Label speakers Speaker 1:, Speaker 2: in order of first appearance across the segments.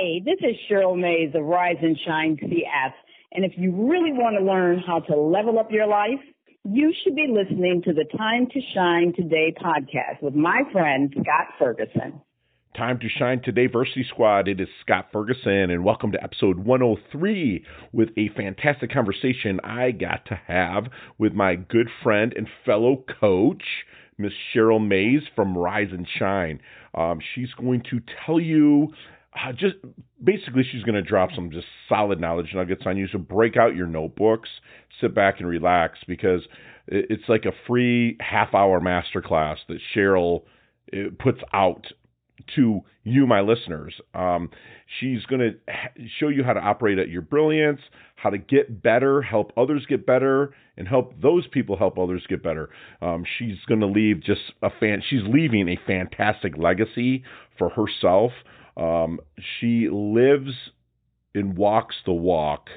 Speaker 1: Hey, this is Cheryl Mays of Rise and Shine CF. And if you really want to learn how to level up your life, you should be listening to the Time to Shine Today podcast with my friend Scott Ferguson.
Speaker 2: Time to Shine Today Varsity Squad. It is Scott Ferguson, and welcome to episode 103 with a fantastic conversation I got to have with my good friend and fellow coach, Miss Cheryl Mays from Rise and Shine. Um, she's going to tell you uh, just basically she's going to drop some just solid knowledge nuggets on you. So break out your notebooks, sit back and relax because it's like a free half hour masterclass that Cheryl uh, puts out to you, my listeners. Um, she's going to show you how to operate at your brilliance, how to get better, help others get better, and help those people help others get better. Um, she's going to leave just a fan. She's leaving a fantastic legacy for herself. Um, she lives and walks the walk,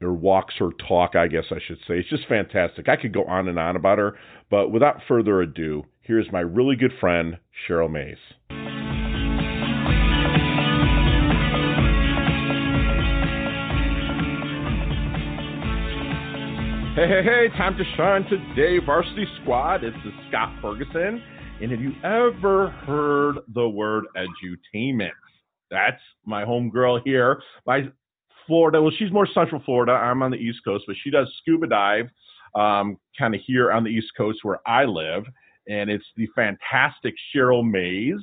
Speaker 2: or walks her talk, I guess I should say. It's just fantastic. I could go on and on about her, but without further ado, here's my really good friend, Cheryl Mays. Hey, hey, hey, time to shine today, Varsity Squad. It's the Scott Ferguson. And have you ever heard the word edutainment? That's my homegirl here by Florida. Well, she's more Central Florida. I'm on the East Coast, but she does scuba dive um, kind of here on the East Coast where I live. And it's the fantastic Cheryl Mays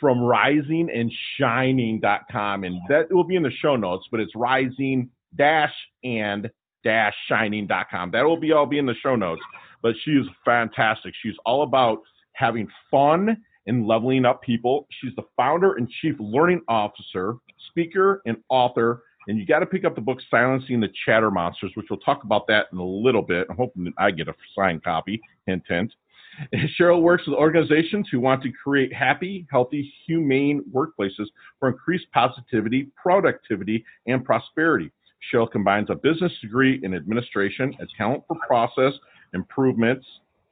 Speaker 2: from risingandshining.com. And that will be in the show notes, but it's rising dash and dash shining.com. That will be all be in the show notes. But she is fantastic. She's all about having fun and leveling up people. She's the founder and chief learning officer, speaker, and author. And you got to pick up the book Silencing the Chatter Monsters, which we'll talk about that in a little bit. I'm hoping that I get a signed copy. Hint, hint. Cheryl works with organizations who want to create happy, healthy, humane workplaces for increased positivity, productivity, and prosperity. Cheryl combines a business degree in administration, a talent for process improvements,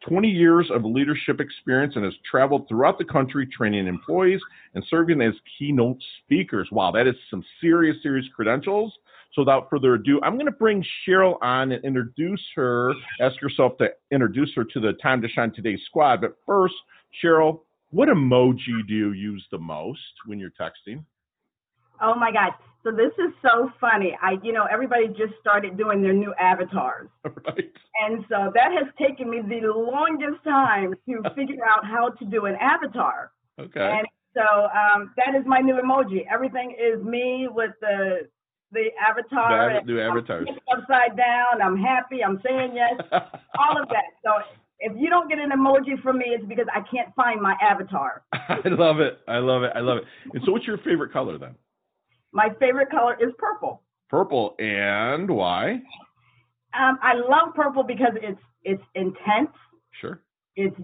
Speaker 2: 20 years of leadership experience, and has traveled throughout the country training employees and serving as keynote speakers. Wow, that is some serious, serious credentials. So without further ado, I'm going to bring Cheryl on and introduce her, ask yourself to introduce her to the Time to Shine Today squad. But first, Cheryl, what emoji do you use the most when you're texting?
Speaker 3: Oh my God. So this is so funny. I, you know, everybody just started doing their new avatars.
Speaker 2: Right.
Speaker 3: And so that has taken me the longest time to figure out how to do an avatar.
Speaker 2: Okay.
Speaker 3: And so um, that is my new emoji. Everything is me with the the avatar.
Speaker 2: The new avatars.
Speaker 3: Upside down. I'm happy. I'm saying yes. all of that. So if you don't get an emoji from me, it's because I can't find my avatar.
Speaker 2: I love it. I love it. I love it. And so, what's your favorite color then?
Speaker 3: My favorite color is purple.
Speaker 2: Purple, and why?
Speaker 3: Um, I love purple because it's it's intense.
Speaker 2: Sure.
Speaker 3: It's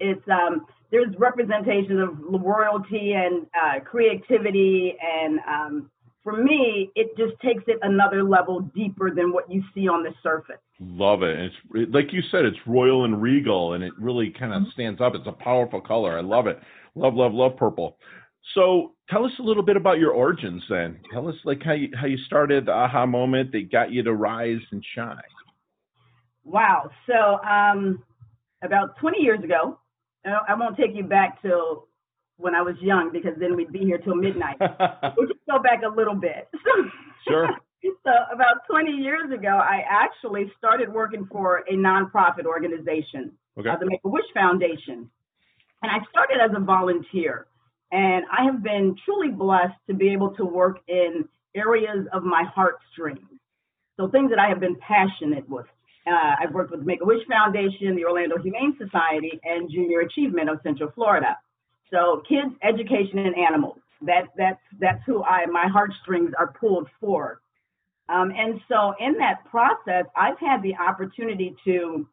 Speaker 3: it's um, there's representation of royalty and uh, creativity, and um, for me, it just takes it another level deeper than what you see on the surface.
Speaker 2: Love it. It's like you said, it's royal and regal, and it really kind of mm-hmm. stands up. It's a powerful color. I love it. Love, love, love purple. So tell us a little bit about your origins then. Tell us like how you how you started the aha moment that got you to rise and shine.
Speaker 3: Wow. So um, about 20 years ago, I won't take you back till when I was young because then we'd be here till midnight. we'll just go back a little bit.
Speaker 2: sure.
Speaker 3: So about 20 years ago, I actually started working for a nonprofit organization,
Speaker 2: okay.
Speaker 3: uh, the Make-A-Wish Foundation. And I started as a volunteer. And I have been truly blessed to be able to work in areas of my heartstrings. So things that I have been passionate with. Uh, I've worked with the Make-A-Wish Foundation, the Orlando Humane Society, and Junior Achievement of Central Florida. So kids, education, and animals. That, that's, that's who I, my heartstrings are pulled for. Um, and so in that process, I've had the opportunity to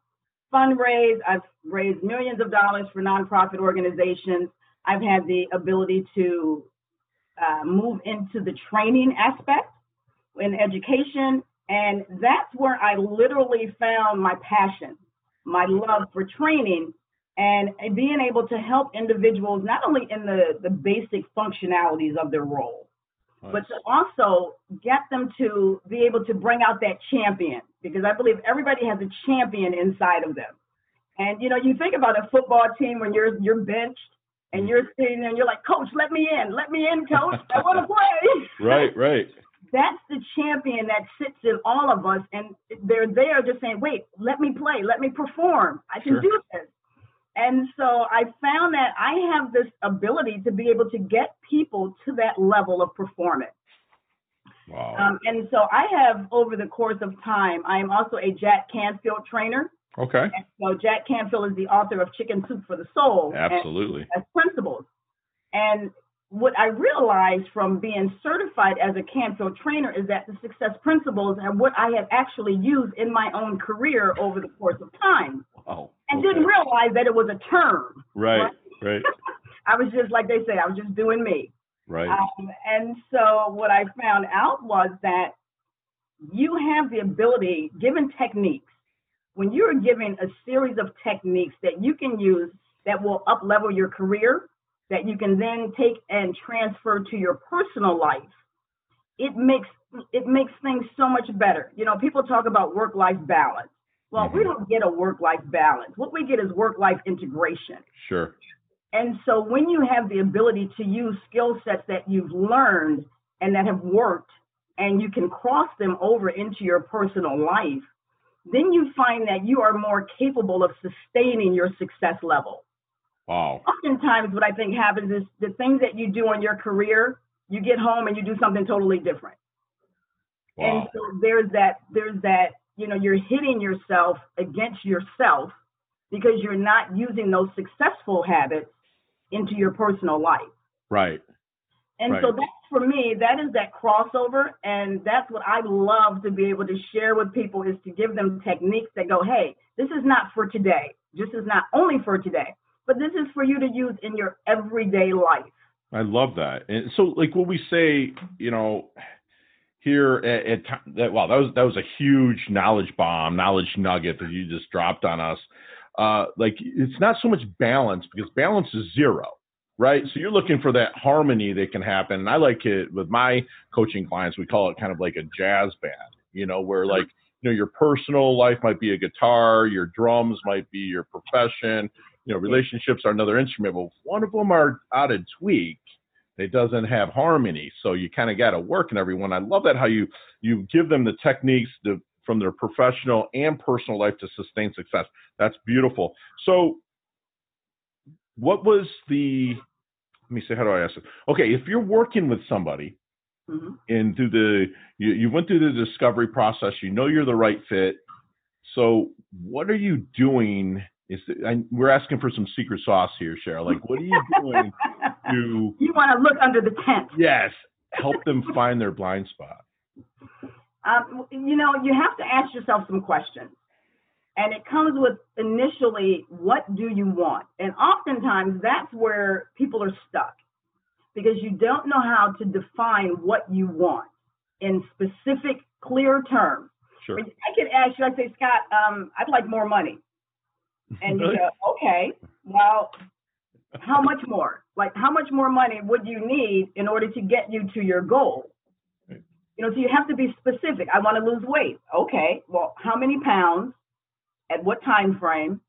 Speaker 3: fundraise. I've raised millions of dollars for nonprofit organizations. I've had the ability to uh, move into the training aspect in education. And that's where I literally found my passion, my love for training and being able to help individuals not only in the, the basic functionalities of their role, nice. but to also get them to be able to bring out that champion because I believe everybody has a champion inside of them. And you know, you think about a football team when you're you're benched and you're sitting there and you're like, Coach, let me in, let me in, Coach, I want to play.
Speaker 2: right, right.
Speaker 3: That's the champion that sits in all of us, and they're there just saying, "Wait, let me play, let me perform. I can sure. do this." And so I found that I have this ability to be able to get people to that level of performance.
Speaker 2: Wow.
Speaker 3: Um, and so I have, over the course of time, I am also a Jack Canfield trainer.
Speaker 2: Okay.
Speaker 3: And so Jack Canfield is the author of Chicken Soup for the Soul.
Speaker 2: Absolutely.
Speaker 3: As principles. And what I realized from being certified as a Canfield trainer is that the success principles are what I have actually used in my own career over the course of time.
Speaker 2: Wow.
Speaker 3: And okay. didn't realize that it was a term.
Speaker 2: Right, right. right.
Speaker 3: I was just, like they say, I was just doing me.
Speaker 2: Right.
Speaker 3: Um, and so what I found out was that you have the ability, given techniques, when you're given a series of techniques that you can use that will up level your career, that you can then take and transfer to your personal life, it makes it makes things so much better. You know, people talk about work life balance. Well, mm-hmm. we don't get a work life balance. What we get is work life integration.
Speaker 2: Sure.
Speaker 3: And so when you have the ability to use skill sets that you've learned and that have worked, and you can cross them over into your personal life, then you find that you are more capable of sustaining your success level.
Speaker 2: Wow.
Speaker 3: Oftentimes, what I think happens is the things that you do in your career, you get home and you do something totally different.
Speaker 2: Wow.
Speaker 3: And so there's that, there's that, you know, you're hitting yourself against yourself because you're not using those successful habits into your personal life.
Speaker 2: Right.
Speaker 3: And
Speaker 2: right.
Speaker 3: so that's for me, that is that crossover. And that's what I love to be able to share with people is to give them techniques that go, hey, this is not for today. This is not only for today but this is for you to use in your everyday life.
Speaker 2: I love that. And so, like when we say, you know, here at, at that, wow, that was that was a huge knowledge bomb, knowledge nugget that you just dropped on us. Uh, like it's not so much balance because balance is zero, right? So you're looking for that harmony that can happen. And I like it with my coaching clients. We call it kind of like a jazz band, you know, where like you know your personal life might be a guitar, your drums might be your profession, you know, relationships are another instrument. But one of them are out of tweak. It doesn't have harmony. So you kind of got to work in everyone. I love that how you you give them the techniques to, from their professional and personal life to sustain success. That's beautiful. So, what was the? Let me say, how do I ask it? Okay, if you're working with somebody, mm-hmm. and through the you, you went through the discovery process, you know you're the right fit. So, what are you doing is I, we're asking for some secret sauce here, Cheryl. Like, what are you doing to?
Speaker 3: You want to look under the tent.
Speaker 2: Yes, help them find their blind spot.
Speaker 3: Um, you know, you have to ask yourself some questions, and it comes with initially, what do you want? And oftentimes, that's where people are stuck because you don't know how to define what you want in specific, clear terms.
Speaker 2: Sure. I
Speaker 3: could ask you, I say, Scott, um, I'd like more money. And you go, okay, well, how much more? Like, how much more money would you need in order to get you to your goal? You know, so you have to be specific. I want to lose weight. Okay, well, how many pounds? At what time frame?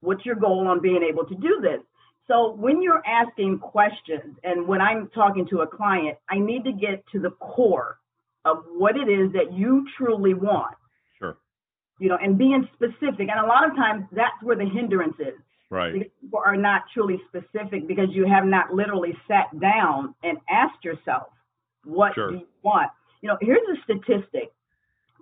Speaker 3: What's your goal on being able to do this? So when you're asking questions and when I'm talking to a client, I need to get to the core of what it is that you truly want Sure. you know, and being specific. And a lot of times that's where the hindrance is.
Speaker 2: Right.
Speaker 3: Because people are not truly specific because you have not literally sat down and asked yourself, what
Speaker 2: sure.
Speaker 3: do you want? You know, here's a statistic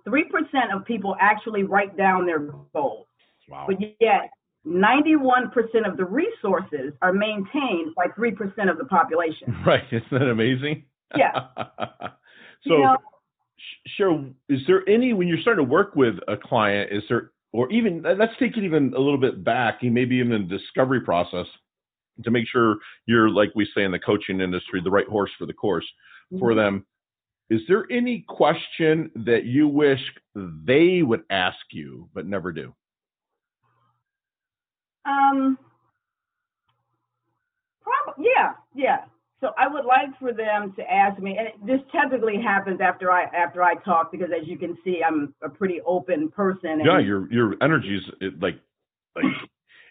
Speaker 3: 3% of people actually write down their goals.
Speaker 2: Wow.
Speaker 3: But yet, 91% of the resources are maintained by 3% of the population.
Speaker 2: Right. Isn't that amazing?
Speaker 3: Yeah.
Speaker 2: so, you know, Sure. Is there any when you're starting to work with a client? Is there or even let's take it even a little bit back, maybe even in the discovery process, to make sure you're like we say in the coaching industry, the right horse for the course mm-hmm. for them. Is there any question that you wish they would ask you but never do?
Speaker 3: Um. Probably, yeah, yeah. So I would like for them to ask me, and this typically happens after I after I talk because, as you can see, I'm a pretty open person.
Speaker 2: yeah, your your energy is like like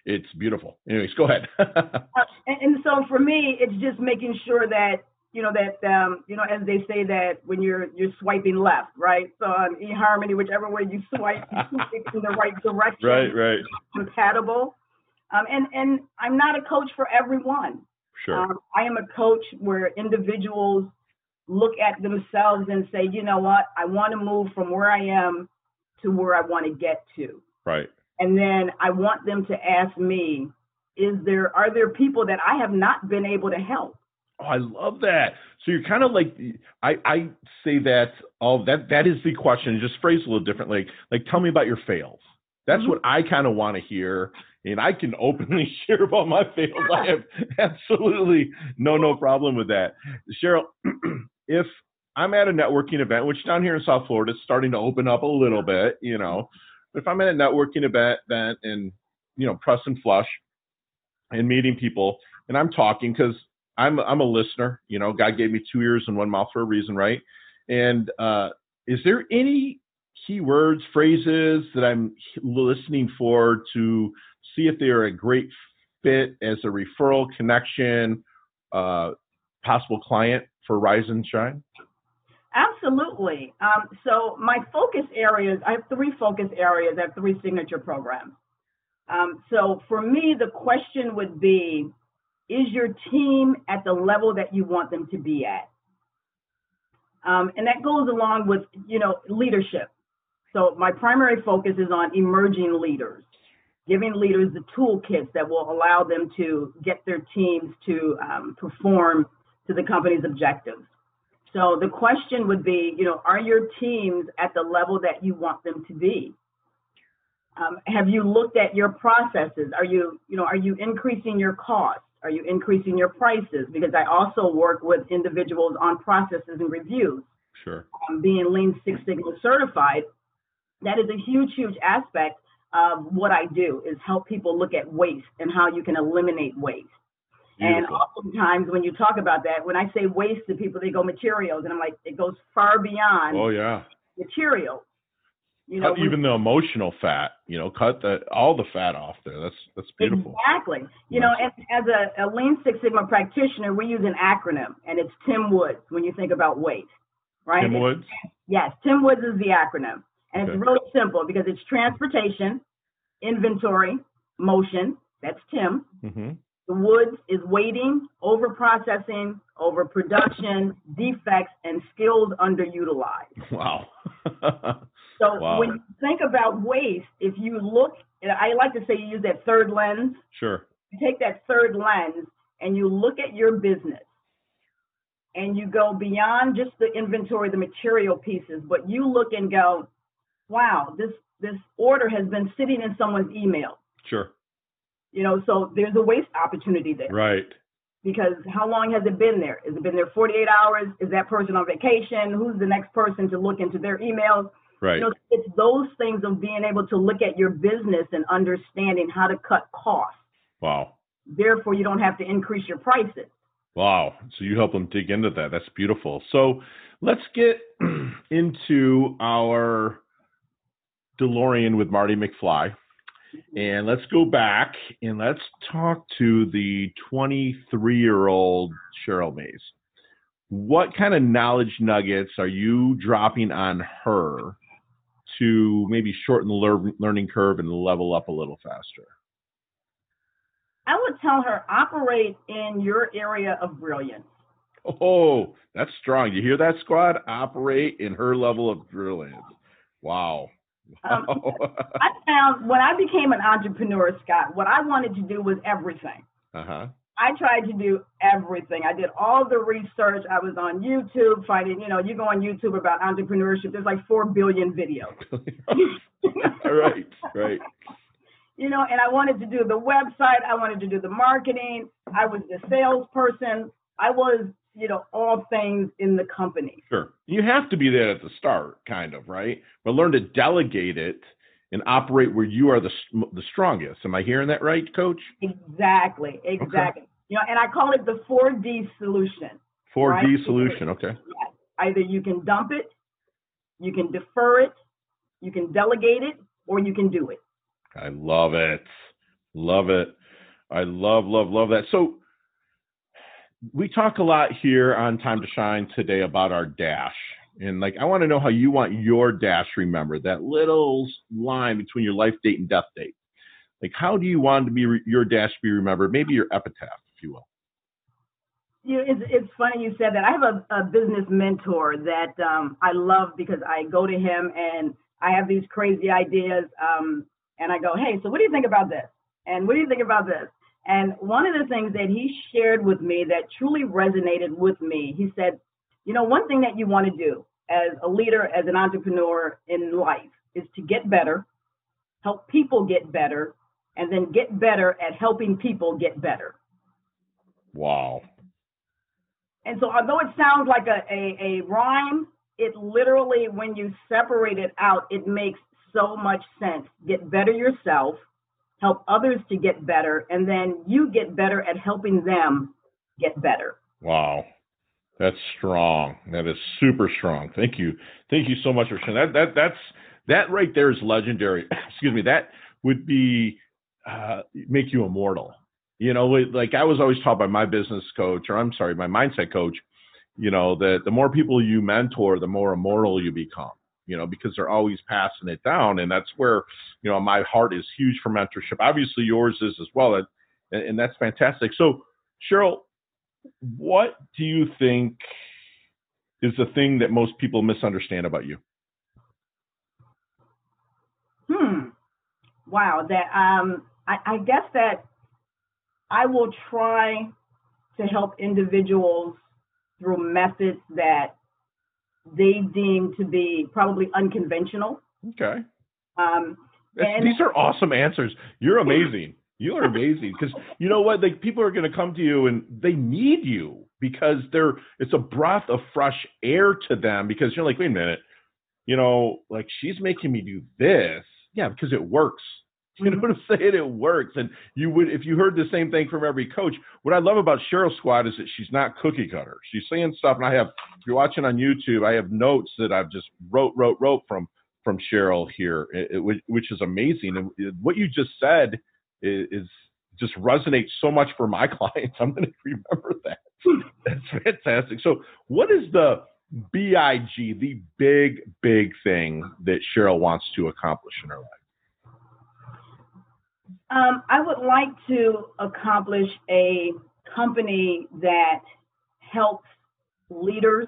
Speaker 2: it's beautiful. Anyways, go ahead.
Speaker 3: and, and, so for me, it's just making sure that you know that um, you know as they say that when you're you're swiping left, right? So on eHarmony, whichever way you swipe, you swipe in the right direction.
Speaker 2: Right, right.
Speaker 3: Compatible. Um, and and I'm not a coach for everyone.
Speaker 2: Sure. Um,
Speaker 3: I am a coach where individuals look at themselves and say, you know what, I want to move from where I am to where I want to get to.
Speaker 2: Right.
Speaker 3: And then I want them to ask me, is there are there people that I have not been able to help?
Speaker 2: Oh, I love that. So you're kind of like I, I say that all that that is the question. Just phrase a little differently. Like tell me about your fails. That's mm-hmm. what I kind of want to hear and I can openly share about my fails. I have absolutely no no problem with that. Cheryl, if I'm at a networking event, which down here in South Florida is starting to open up a little bit, you know, but if I'm at a networking event, event and you know, press and flush and meeting people, and I'm talking because I'm I'm a listener. You know, God gave me two ears and one mouth for a reason, right? And uh, is there any keywords, phrases that I'm listening for to see if they are a great fit as a referral connection, uh, possible client for Rise and Shine?
Speaker 3: Absolutely. Um, so my focus areas, I have three focus areas. I have three signature programs. Um, so for me, the question would be, is your team at the level that you want them to be at? Um, and that goes along with, you know, leadership. So my primary focus is on emerging leaders giving leaders the toolkits that will allow them to get their teams to um, perform to the company's objectives. So the question would be, you know, are your teams at the level that you want them to be? Um, have you looked at your processes? Are you, you know, are you increasing your costs? Are you increasing your prices? Because I also work with individuals on processes and reviews.
Speaker 2: Sure.
Speaker 3: Um, being Lean Six Sigma certified, that is a huge, huge aspect of what I do is help people look at waste and how you can eliminate waste. Beautiful. And oftentimes when you talk about that, when I say waste to people, they go materials, and I'm like, it goes far beyond.
Speaker 2: Oh yeah.
Speaker 3: Materials.
Speaker 2: You know, cut even the emotional fat. You know, cut the all the fat off there. That's that's beautiful.
Speaker 3: Exactly. You know, as, as a, a Lean Six Sigma practitioner, we use an acronym, and it's Tim Woods when you think about weight, right?
Speaker 2: Tim Woods.
Speaker 3: yes, Tim Woods is the acronym. And okay. it's really simple because it's transportation, inventory, motion. That's Tim.
Speaker 2: Mm-hmm.
Speaker 3: The woods is waiting, over processing, overproduction, defects, and skills underutilized.
Speaker 2: Wow.
Speaker 3: so wow. when you think about waste, if you look, I like to say you use that third lens.
Speaker 2: Sure.
Speaker 3: You take that third lens and you look at your business and you go beyond just the inventory, the material pieces, but you look and go, wow, this this order has been sitting in someone's email.
Speaker 2: Sure.
Speaker 3: You know, so there's a waste opportunity there.
Speaker 2: Right.
Speaker 3: Because how long has it been there? Has it been there 48 hours? Is that person on vacation? Who's the next person to look into their emails?
Speaker 2: Right.
Speaker 3: You know, it's those things of being able to look at your business and understanding how to cut costs.
Speaker 2: Wow.
Speaker 3: Therefore, you don't have to increase your prices.
Speaker 2: Wow. So you help them dig into that. That's beautiful. So let's get into our DeLorean with Marty McFly. And let's go back and let's talk to the 23 year old Cheryl Mays. What kind of knowledge nuggets are you dropping on her to maybe shorten the learning curve and level up a little faster?
Speaker 3: I would tell her operate in your area of brilliance.
Speaker 2: Oh, that's strong. You hear that, squad? Operate in her level of brilliance. Wow. Um,
Speaker 3: I found when I became an entrepreneur, Scott, what I wanted to do was everything.
Speaker 2: Uh-huh.
Speaker 3: I tried to do everything. I did all the research. I was on YouTube finding, you know, you go on YouTube about entrepreneurship, there's like 4 billion videos.
Speaker 2: right, right.
Speaker 3: You know, and I wanted to do the website, I wanted to do the marketing, I was the salesperson, I was you know, all things in the company.
Speaker 2: Sure. You have to be there at the start, kind of, right? But learn to delegate it and operate where you are the the strongest. Am I hearing that right, coach?
Speaker 3: Exactly. Exactly. Okay. You know, and I call it the 4D solution.
Speaker 2: 4D
Speaker 3: right?
Speaker 2: solution, okay.
Speaker 3: Either you can dump it, you can defer it, you can delegate it, or you can do it.
Speaker 2: I love it. Love it. I love, love, love that. So we talk a lot here on Time to Shine today about our dash. And like, I want to know how you want your dash remembered, that little line between your life date and death date. Like, how do you want to be re- your dash be remembered? Maybe your epitaph, if you will.
Speaker 3: You it's, it's funny you said that. I have a, a business mentor that um, I love because I go to him and I have these crazy ideas. Um, and I go, hey, so what do you think about this? And what do you think about this? And one of the things that he shared with me that truly resonated with me, he said, you know, one thing that you want to do as a leader, as an entrepreneur in life is to get better, help people get better, and then get better at helping people get better.
Speaker 2: Wow.
Speaker 3: And so, although it sounds like a, a, a rhyme, it literally, when you separate it out, it makes so much sense. Get better yourself, help others to get better, and then you get better at helping them get better.
Speaker 2: Wow. That's strong. That is super strong. Thank you. Thank you so much, Rashan. That that that's that right there is legendary. Excuse me. That would be uh, make you immortal. You know, like I was always taught by my business coach, or I'm sorry, my mindset coach. You know that the more people you mentor, the more immortal you become. You know, because they're always passing it down, and that's where you know my heart is huge for mentorship. Obviously, yours is as well, and, and that's fantastic. So, Cheryl, what do you think is the thing that most people misunderstand about you?
Speaker 3: Hmm. Wow. That um, I, I guess that I will try to help individuals through methods that they deem to be probably unconventional.
Speaker 2: Okay.
Speaker 3: Um,
Speaker 2: and, these are awesome answers. You're amazing. You are amazing because you know what? Like people are going to come to you and they need you because they're it's a breath of fresh air to them because you're like, wait a minute, you know, like she's making me do this, yeah, because it works. You know what I'm saying? It works. And you would, if you heard the same thing from every coach, what I love about Cheryl Squad is that she's not cookie cutter. She's saying stuff, and I have, if you're watching on YouTube, I have notes that I've just wrote, wrote, wrote from from Cheryl here, it, it, which is amazing. And what you just said is, is just resonates so much for my clients. I'm going to remember that. That's fantastic. So, what is the BIG, the big, big thing that Cheryl wants to accomplish in her life?
Speaker 3: Um, I would like to accomplish a company that helps leaders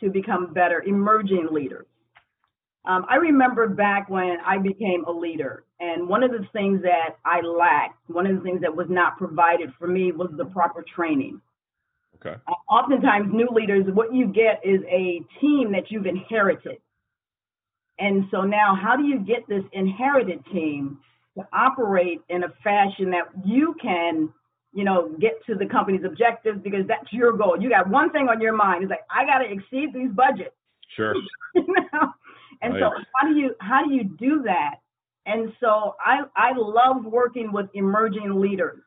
Speaker 3: to become better, emerging leaders. Um, I remember back when I became a leader, and one of the things that I lacked, one of the things that was not provided for me was the proper training.
Speaker 2: Okay.
Speaker 3: Uh, oftentimes, new leaders, what you get is a team that you've inherited. And so now, how do you get this inherited team to operate in a fashion that you can, you know, get to the company's objectives because that's your goal. You got one thing on your mind. It's like, I got to exceed these budgets.
Speaker 2: Sure.
Speaker 3: you know? And right. so how do you how do you do that? And so I I love working with emerging leaders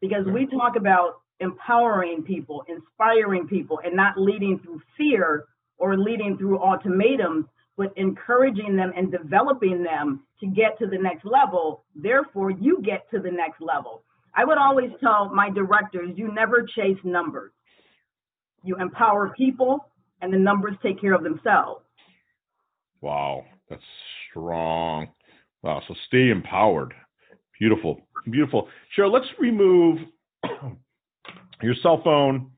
Speaker 3: because we talk about empowering people, inspiring people, and not leading through fear or leading through ultimatums, but encouraging them and developing them to get to the next level. Therefore, you get to the next level. I would always tell my directors, you never chase numbers. You empower people, and the numbers take care of themselves.
Speaker 2: Wow, that's strong. Wow, so stay empowered. Beautiful, beautiful. Cheryl, let's remove your cell phone,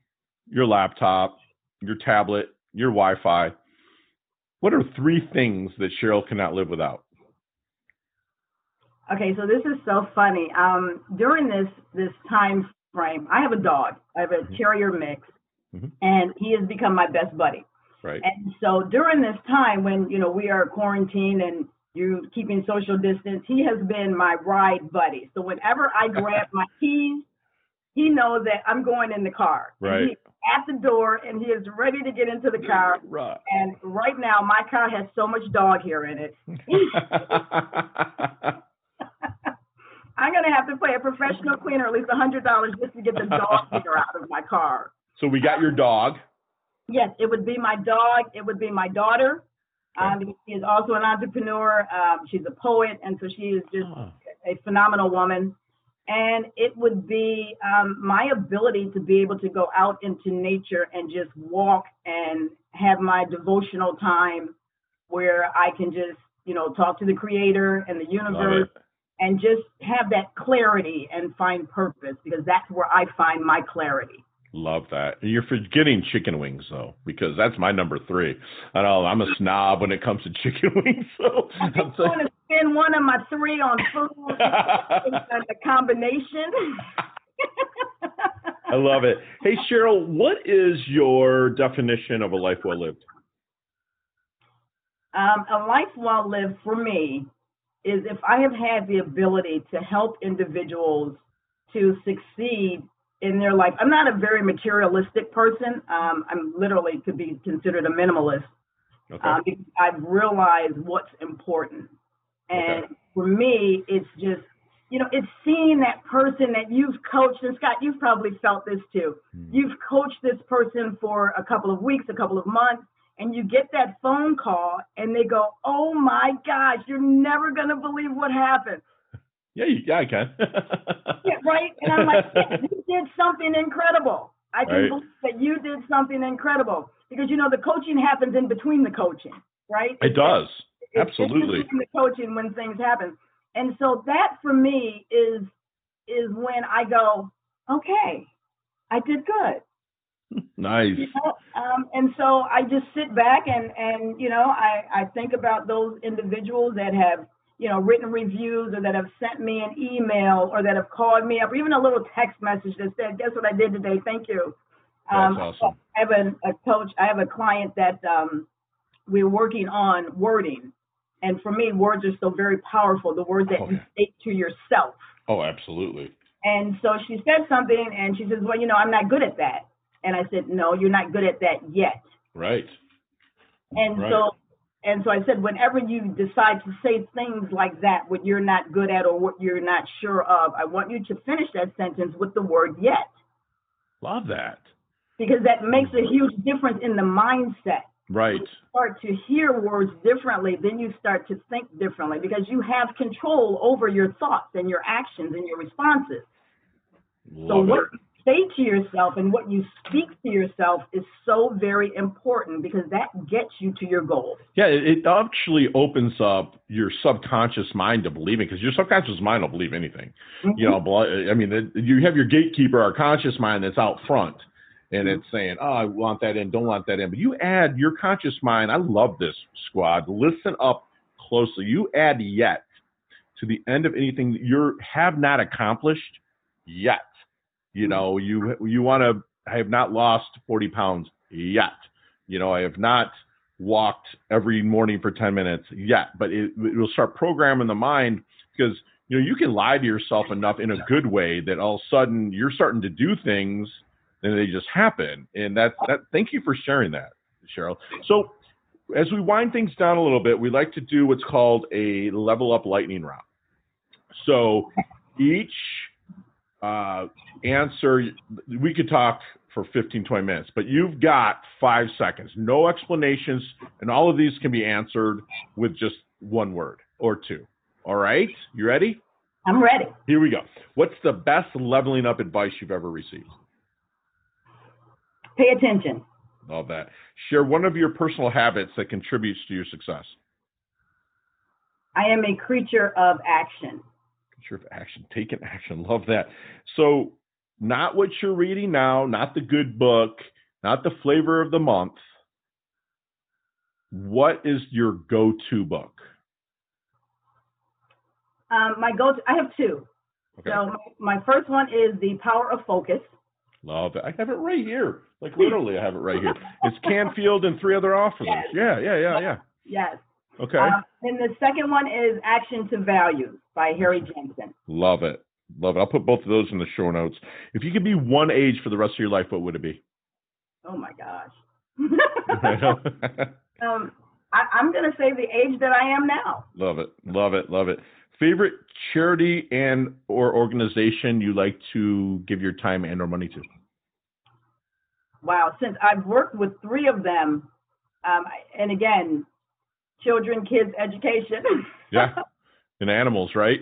Speaker 2: your laptop, your tablet, your Wi Fi. What are three things that Cheryl cannot live without?
Speaker 3: Okay, so this is so funny. Um, during this this time frame, I have a dog. I have a mm-hmm. terrier mix, mm-hmm. and he has become my best buddy.
Speaker 2: Right.
Speaker 3: And so during this time when you know we are quarantined and you're keeping social distance, he has been my ride buddy. So whenever I grab my keys, he knows that I'm going in the car.
Speaker 2: Right.
Speaker 3: He's at the door and he is ready to get into the car.
Speaker 2: Right.
Speaker 3: And right now my car has so much dog hair in it. I'm gonna have have to pay a professional cleaner at least a hundred dollars just to get the dog hair out of my car.
Speaker 2: So we got your dog.
Speaker 3: Yes, it would be my dog. It would be my daughter. Um, she is also an entrepreneur. Um, she's a poet, and so she is just
Speaker 2: Oh,
Speaker 3: a phenomenal woman. And it would be um, my ability to be able to go out into nature and just walk and have my devotional time where I can just, you know, talk to the creator and the universe. And just have that clarity and find purpose because that's where I find my clarity.
Speaker 2: Love that. You're forgetting chicken wings though, because that's my number three. I know I'm a snob when it comes to chicken wings. So I'm
Speaker 3: just want to spend one of my three on food and the combination.
Speaker 2: I love it. Hey Cheryl, what is your definition of a life well lived?
Speaker 3: Um, a life well lived for me is if I have had the ability to help individuals to succeed in their life. I'm not a very materialistic person. Um, I'm literally could be considered a minimalist
Speaker 2: Okay.
Speaker 3: um, because I've realized what's important. And for me, it's just, you know, it's seeing that person that you've coached. And Scott, you've probably felt this too.
Speaker 2: Hmm.
Speaker 3: You've coached this person for a couple of weeks, a couple of months, and you get that phone call and they go, oh my gosh, you're never going to believe what happened.
Speaker 2: yeah, you, yeah, I can.
Speaker 3: Yeah, right? And I'm like, yeah, you did something incredible. I can
Speaker 2: Right.
Speaker 3: believe that you did something incredible because you know the coaching happens in between the coaching, right?
Speaker 2: it does.
Speaker 3: It's-
Speaker 2: Absolutely.
Speaker 3: It's in the coaching when things happen, and so that for me is is when I go, okay, I did good.
Speaker 2: Nice.
Speaker 3: You know? um, and so I just sit back and and you know I I think about those individuals that have you know written reviews or that have sent me an email or that have called me up or even a little text message that said guess what I did today thank you.
Speaker 2: That's
Speaker 3: Um,
Speaker 2: awesome.
Speaker 3: I have a, a coach I have a client that um, we're working on wording. And for me, words are so very powerful. The words that
Speaker 2: Oh,
Speaker 3: you
Speaker 2: yeah.
Speaker 3: say to yourself.
Speaker 2: Oh, absolutely.
Speaker 3: And so she said something, and she says, "Well, you know, I'm not good at that." And I said, "No, you're not good at that yet."
Speaker 2: Right.
Speaker 3: And
Speaker 2: Right.
Speaker 3: so, and so I said, whenever you decide to say things like that, what you're not good at or what you're not sure of, I want you to finish that sentence with the word "yet,"
Speaker 2: Love that.
Speaker 3: because that makes a huge difference in the mindset.
Speaker 2: Right.
Speaker 3: you start to hear words differently, then you start to think differently because you have control over your thoughts and your actions and your responses. So what
Speaker 2: it.
Speaker 3: Say to yourself and what you speak to yourself is so very important because that gets you to your goal.
Speaker 2: Yeah, it, actually opens up your subconscious mind to believing because your subconscious mind will believe anything. Mm-hmm. You know, I mean, you have your gatekeeper, our conscious mind that's out front, and it's mm-hmm. saying, "Oh, I want that in, don't want that in." But you add your conscious mind. I love this squad. Listen up closely. You add yet to the end of anything that you have not accomplished yet. You know, you you want to. I have not lost forty pounds yet. You know, I have not walked every morning for 10 minutes yet, but it, it will start programming the mind because you know you can lie to yourself enough in a good way that all of a sudden you're starting to do things and they just happen. And that's that. Thank you for sharing that, Cheryl. So as we wind things down a little bit, we like to do what's called a level up lightning round. So each uh, answer, we could talk for 15, 20 minutes, but you've got five seconds. No explanations, and all of these can be answered with just one word or two. All right? You ready?
Speaker 3: I'm ready.
Speaker 2: Here we go. What's the best leveling up advice you've ever received?
Speaker 3: Pay attention.
Speaker 2: Love that. Share one of your personal habits that contributes to your success.
Speaker 3: I am a creature of action.
Speaker 2: Sure, of action, taking action. Love that. So, not what you're reading now, not the good book, not the flavor of the month. What is your go-to book?
Speaker 3: Um, my go to, I have two.
Speaker 2: Okay.
Speaker 3: So my, my first one is The Power of Focus.
Speaker 2: Love it. I have it right here. Like literally, I have it right here. It's Canfield and three other authors.
Speaker 3: Yes.
Speaker 2: Yeah, yeah, yeah, yeah.
Speaker 3: Yes.
Speaker 2: Okay.
Speaker 3: Um, and the second one is Action to Values by Harry Jensen.
Speaker 2: Love it. Love it. I'll put both of those in the show notes. If you could be one age for the rest of your life, what would it be?
Speaker 3: Oh my gosh. um, I, I'm going to say the age that I am now.
Speaker 2: Love it. Love it. Love it. Favorite charity and or organization you like to give your time and or money to?
Speaker 3: Wow, since I've worked with three of them, um, and again, children, kids, education.
Speaker 2: yeah, and animals, right?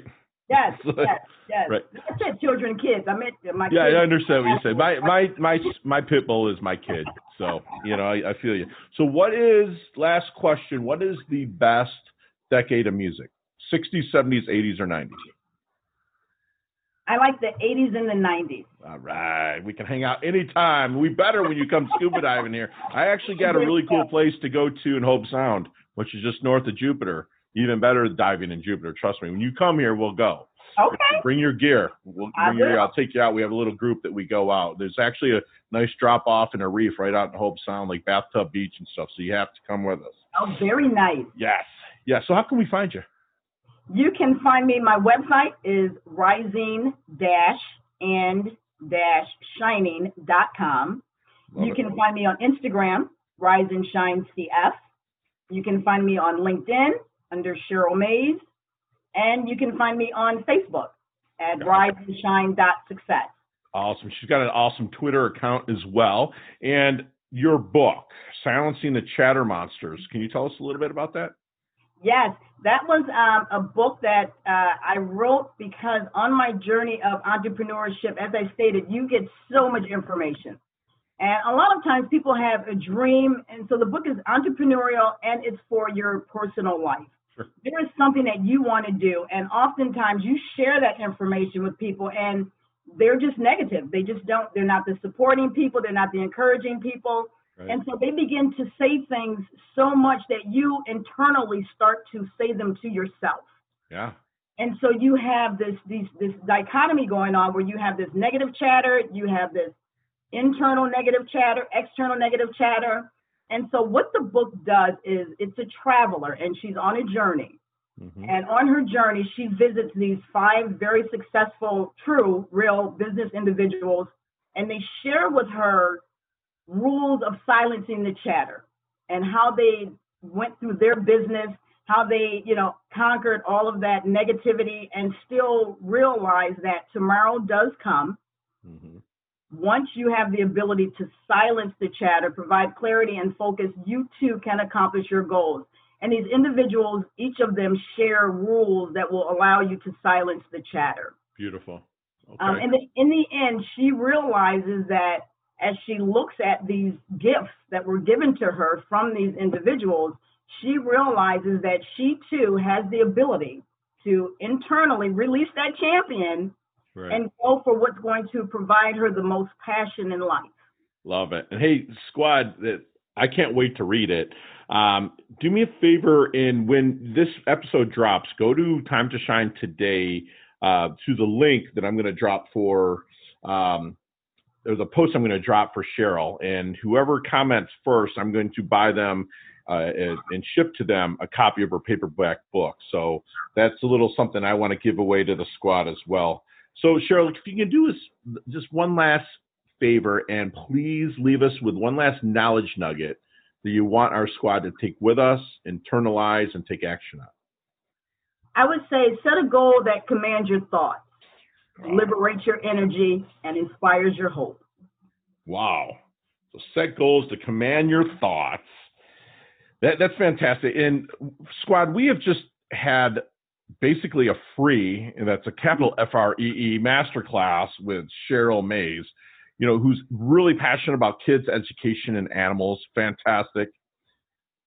Speaker 3: Yes, yes, yes.
Speaker 2: Right.
Speaker 3: I said children, kids. I meant my.
Speaker 2: Yeah,
Speaker 3: kids.
Speaker 2: I understand what you say. My my my my pit bull is my kid, so you know I, I feel you. So, what is last question? What is the best decade of music? 60s, 70s, 80s, or 90s?
Speaker 3: I like the 80s and the 90s.
Speaker 2: All right, we can hang out anytime. We better when you come scuba diving here. I actually got a really cool place to go to in Hobe Sound, which is just north of Jupiter. Even better diving in Jupiter. Trust me. When you come here, we'll go.
Speaker 3: Okay.
Speaker 2: Bring your gear. We'll bring your gear. I'll take you out. We have a little group that we go out. There's actually a nice drop off in a reef right out in Hobe Sound, like Bathtub Beach and stuff. So you have to come with us.
Speaker 3: Oh, very nice.
Speaker 2: Yes. Yeah. So how can we find you?
Speaker 3: You can find me. My website is rising dash and dash shining dot com.
Speaker 2: Love
Speaker 3: You
Speaker 2: it.
Speaker 3: can find me on Instagram, Rise and Shine CF. You can find me on LinkedIn under Cheryl Mays. And you can find me on Facebook at Rise and Shine dot success.
Speaker 2: Awesome. She's got an awesome Twitter account as well. And your book, Silencing the Chatter Monsters. Can you tell us a little bit about that?
Speaker 3: Yes, that was um, a book that uh, I wrote because on my journey of entrepreneurship, as I stated, you get so much information. And a lot of times people have a dream, and so the book is entrepreneurial and it's for your personal life.
Speaker 2: Sure.
Speaker 3: There is something that you want to do, and oftentimes you share that information with people, and they're just negative. They just don't, they're not the supporting people, they're not the encouraging people.
Speaker 2: Right.
Speaker 3: And so they begin to say things so much that you internally start to say them to yourself.
Speaker 2: yeah.
Speaker 3: And so you have this these this dichotomy going on where you have this negative chatter, you have this internal negative chatter, external negative chatter. And so what the book does is it's a traveler and she's on a journey.
Speaker 2: hmm
Speaker 3: And on her journey, she visits these five very successful, true, real business individuals, and they share with her rules of silencing the chatter and how they went through their business, how they, you know, conquered all of that negativity and still realize that tomorrow does come. Once you have the ability to silence the chatter, provide clarity and focus, you too can accomplish your goals. And these individuals, each of them share rules that will allow you to silence the chatter.
Speaker 2: Beautiful. Okay.
Speaker 3: Um, and the, in the end, she realizes that as she looks at these gifts that were given to her from these individuals, she realizes that she too has the ability to internally release that champion
Speaker 2: right.
Speaker 3: and go for what's going to provide her the most passion in life.
Speaker 2: Love it. And hey, squad, I can't wait to read it. Um, do me a favor, and when this episode drops, go to Time to Shine today uh, to the link that I'm going to drop for. Um, there's a post I'm going to drop for Cheryl, and whoever comments first, I'm going to buy them uh, and, and ship to them a copy of her paperback book. So that's a little something I want to give away to the squad as well. So Cheryl, if you can do us just one last favor and please leave us with one last knowledge nugget that you want our squad to take with us, internalize, and take action on.
Speaker 3: I would say set a goal that commands your thoughts, liberates your energy, and inspires your hope.
Speaker 2: Wow. So set goals to command your thoughts. That, that's fantastic. And squad, we have just had basically a free, and that's a capital mm-hmm. F R E E masterclass with Cheryl Mays, you know, who's really passionate about kids' education and animals. Fantastic.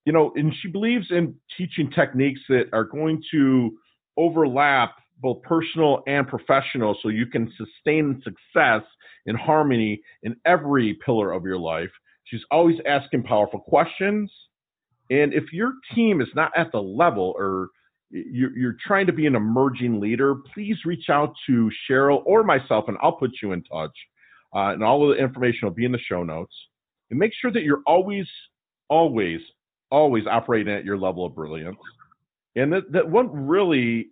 Speaker 2: You know, and she believes in teaching techniques that are going to overlap both personal and professional so you can sustain success and harmony in every pillar of your life. She's always asking powerful questions. And if your team is not at the level or you're, you're trying to be an emerging leader, please reach out to Cheryl or myself, and I'll put you in touch. Uh, and all of the information will be in the show notes. And make sure that you're always, always, always operating at your level of brilliance. And that, that what really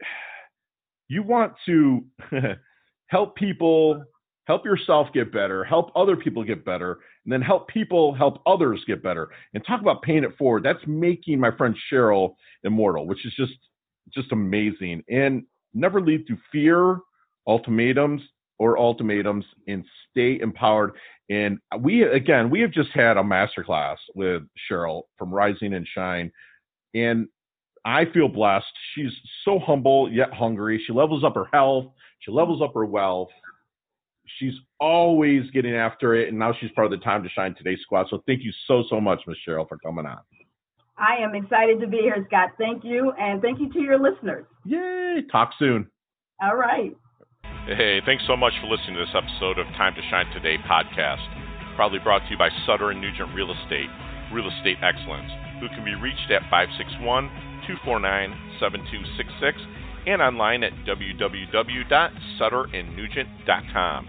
Speaker 2: you want to help people, help yourself get better, help other people get better, and then help people help others get better. And talk about paying it forward. That's making my friend Cheryl immortal, which is just just amazing and never lead through fear, ultimatums, or ultimatums, and stay empowered. And we, again, we have just had a masterclass with Cheryl from Rising and Shine. And I feel blessed. She's so humble yet hungry. She levels up her health, she levels up her wealth. She's always getting after it, and now she's part of the Time to Shine Today squad. So thank you so, so much, Miss Cheryl, for coming on.
Speaker 3: I am excited to be here, Scott. Thank you, and thank you to your listeners.
Speaker 2: Yay! Talk soon.
Speaker 3: All right.
Speaker 2: Hey, thanks so much for listening to this episode of Time to Shine Today podcast. Proudly brought to you by Sutter and Nugent Real Estate, Real Estate Excellence, who can be reached at 561 249 7266 and online at www.sutterandnugent.com.